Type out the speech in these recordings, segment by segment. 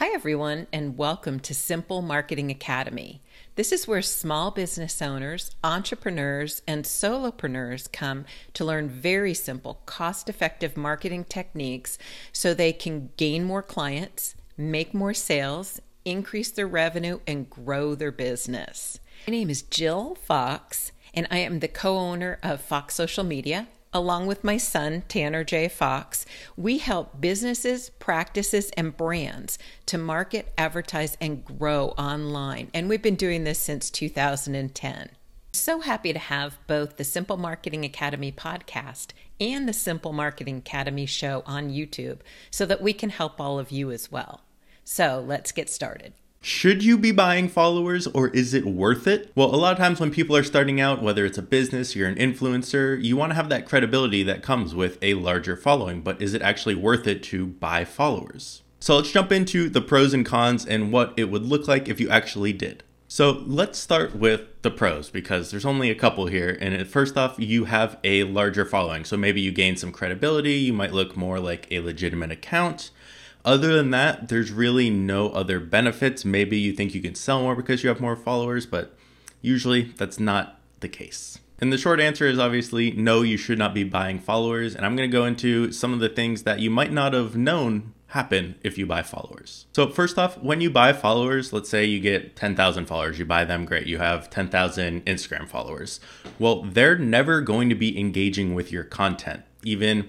Hi, everyone, and welcome to Simple Marketing Academy. This is where small business owners, entrepreneurs, and solopreneurs come to learn very simple, cost effective marketing techniques so they can gain more clients, make more sales, increase their revenue, and grow their business. My name is Jill Fox, and I am the co owner of Fox Social Media along with my son, Tanner J. Fox, we help businesses, practices, and brands to market, advertise, and grow online. And we've been doing this since 2010. So happy to have both the Simple Marketing Academy podcast and the Simple Marketing Academy show on YouTube so that we can help all of you as well. So let's get started. Should you be buying followers or is it worth it? Well, a lot of times when people are starting out, whether it's a business, you're an influencer, you want to have that credibility that comes with a larger following, but is it actually worth it to buy followers? So let's jump into the pros and cons and what it would look like if you actually did. So let's start with the pros because there's only a couple here. And first off, you have a larger following. So maybe you gain some credibility, you might look more like a legitimate account. Other than that, there's really no other benefits. Maybe you think you can sell more because you have more followers, but usually that's not the case. And the short answer is obviously no, you should not be buying followers. And I'm going to go into some of the things that you might not have known happen if you buy followers. So, first off, when you buy followers, let's say you get 10,000 followers, you buy them, great, you have 10,000 Instagram followers. Well, they're never going to be engaging with your content. Even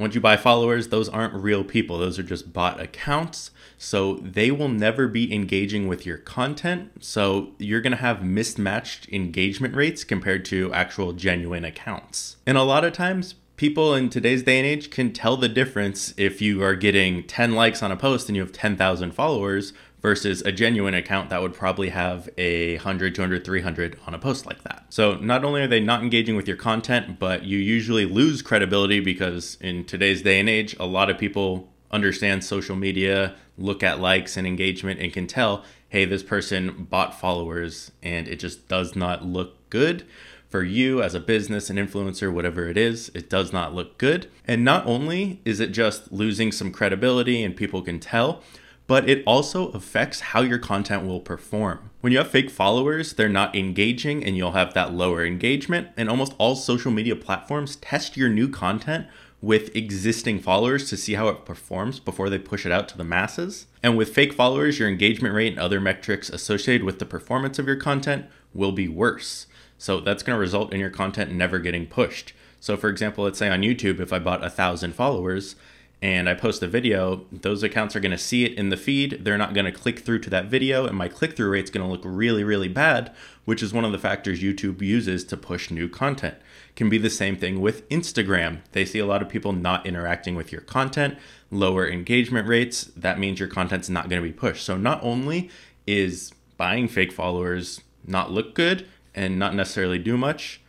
once you buy followers, those aren't real people. Those are just bot accounts. So they will never be engaging with your content. So you're going to have mismatched engagement rates compared to actual genuine accounts. And a lot of times, people in today's day and age can tell the difference if you are getting 10 likes on a post and you have 10,000 followers versus a genuine account that would probably have a 100, 200, 300 on a post like that. So not only are they not engaging with your content, but you usually lose credibility because in today's day and age, a lot of people understand social media, look at likes and engagement, and can tell, hey, this person bought followers and it just does not look good for you as a business, an influencer, whatever it is, it does not look good. And not only is it just losing some credibility and people can tell, but it also affects how your content will perform. When you have fake followers, they're not engaging and you'll have that lower engagement. And almost all social media platforms test your new content with existing followers to see how it performs before they push it out to the masses. And with fake followers, your engagement rate and other metrics associated with the performance of your content will be worse. So that's going to result in your content never getting pushed. So, for example, let's say on YouTube, if I bought a thousand followers, and I post a video, those accounts are going to see it in the feed. They're not going to click through to that video, and my click through rate is going to look really, really bad, which is one of the factors YouTube uses to push new content. Can be the same thing with Instagram. They see a lot of people not interacting with your content, lower engagement rates. That means your content's not going to be pushed. So, not only is buying fake followers not look good and not necessarily do much,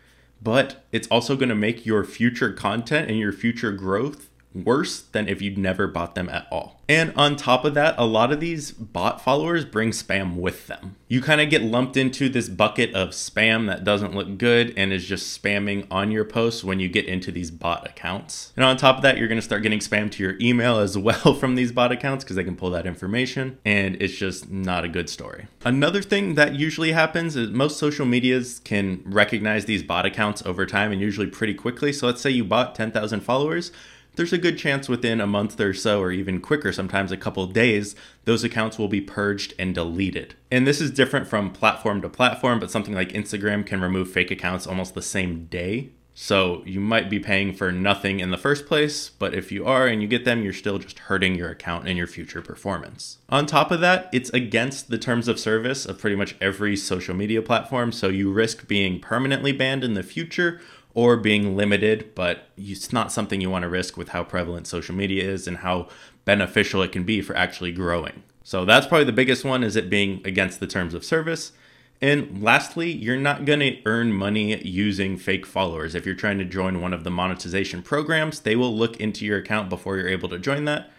but it's also going to make your future content and your future growth worse than if you'd never bought them at all. And on top of that, a lot of these bot followers bring spam with them. You kind of get lumped into this bucket of spam that doesn't look good and is just spamming on your posts when you get into these bot accounts. And on top of that, you're going to start getting spam to your email as well from these bot accounts because they can pull that information and it's just not a good story. Another thing that usually happens is most social medias can recognize these bot accounts over time and usually pretty quickly. So let's say you bought 10,000 followers there's a good chance within a month or so, or even quicker, sometimes a couple days, those accounts will be purged and deleted. And this is different from platform to platform, but something like Instagram can remove fake accounts almost the same day. So you might be paying for nothing in the first place, but if you are and you get them, you're still just hurting your account and your future performance. On top of that, it's against the terms of service of pretty much every social media platform, so you risk being permanently banned in the future or being limited, but it's not something you want to risk with how prevalent social media is and how beneficial it can be for actually growing. So that's probably the biggest one is it being against the terms of service. And lastly, you're not going to earn money using fake followers. If you're trying to join one of the monetization programs, they will look into your account before you're able to join that.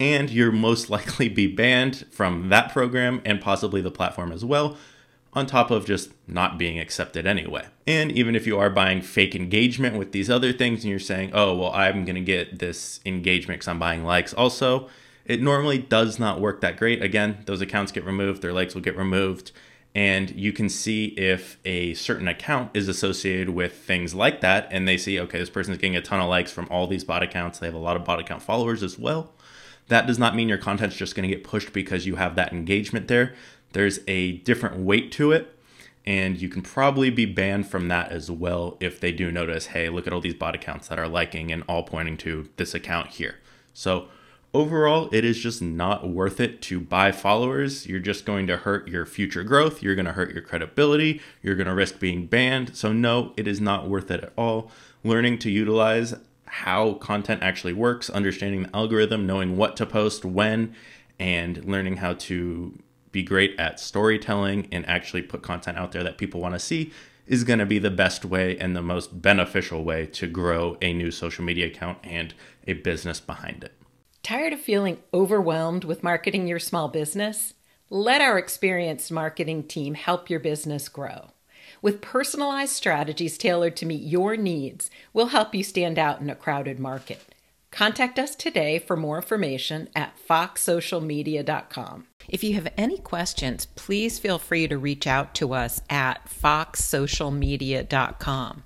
And you'll most likely be banned from that program and possibly the platform as well on top of just not being accepted anyway. And even if you are buying fake engagement with these other things and you're saying, oh, well, I'm going to get this engagement because I'm buying likes also, it normally does not work that great. Again, those accounts get removed, their likes will get removed, and you can see if a certain account is associated with things like that. And they see, okay, this person's getting a ton of likes from all these bot accounts. They have a lot of bot account followers as well. That does not mean your content's just going to get pushed because you have that engagement there. There's a different weight to it and you can probably be banned from that as well if they do notice hey look at all these bot accounts that are liking and all pointing to this account here. So overall it is just not worth it to buy followers. You're just going to hurt your future growth. You're going to hurt your credibility. You're going to risk being banned. So no it is not worth it at all. Learning to utilize how content actually works understanding the algorithm knowing what to post when and learning how to be great at storytelling and actually put content out there that people want to see is going to be the best way and the most beneficial way to grow a new social media account and a business behind it. Tired of feeling overwhelmed with marketing your small business? Let our experienced marketing team help your business grow. With personalized strategies tailored to meet your needs, we'll help you stand out in a crowded market. Contact us today for more information at foxsocialmedia.com. If you have any questions, please feel free to reach out to us at foxsocialmedia.com.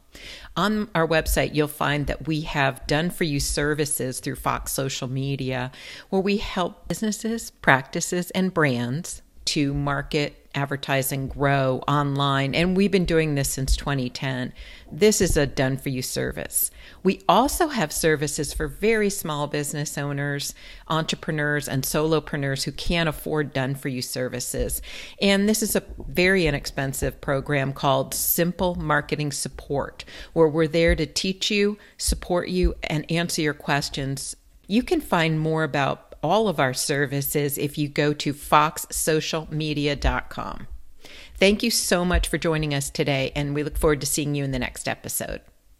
On our website, you'll find that we have done for you services through Fox Social Media where we help businesses, practices, and brands to market advertise, and grow online. And we've been doing this since 2010. This is a done for you service. We also have services for very small business owners, entrepreneurs, and solopreneurs who can't afford done for you services. And this is a very inexpensive program called Simple Marketing Support, where we're there to teach you, support you, and answer your questions. You can find more about all of our services if you go to foxsocialmedia.com. Thank you so much for joining us today, and we look forward to seeing you in the next episode.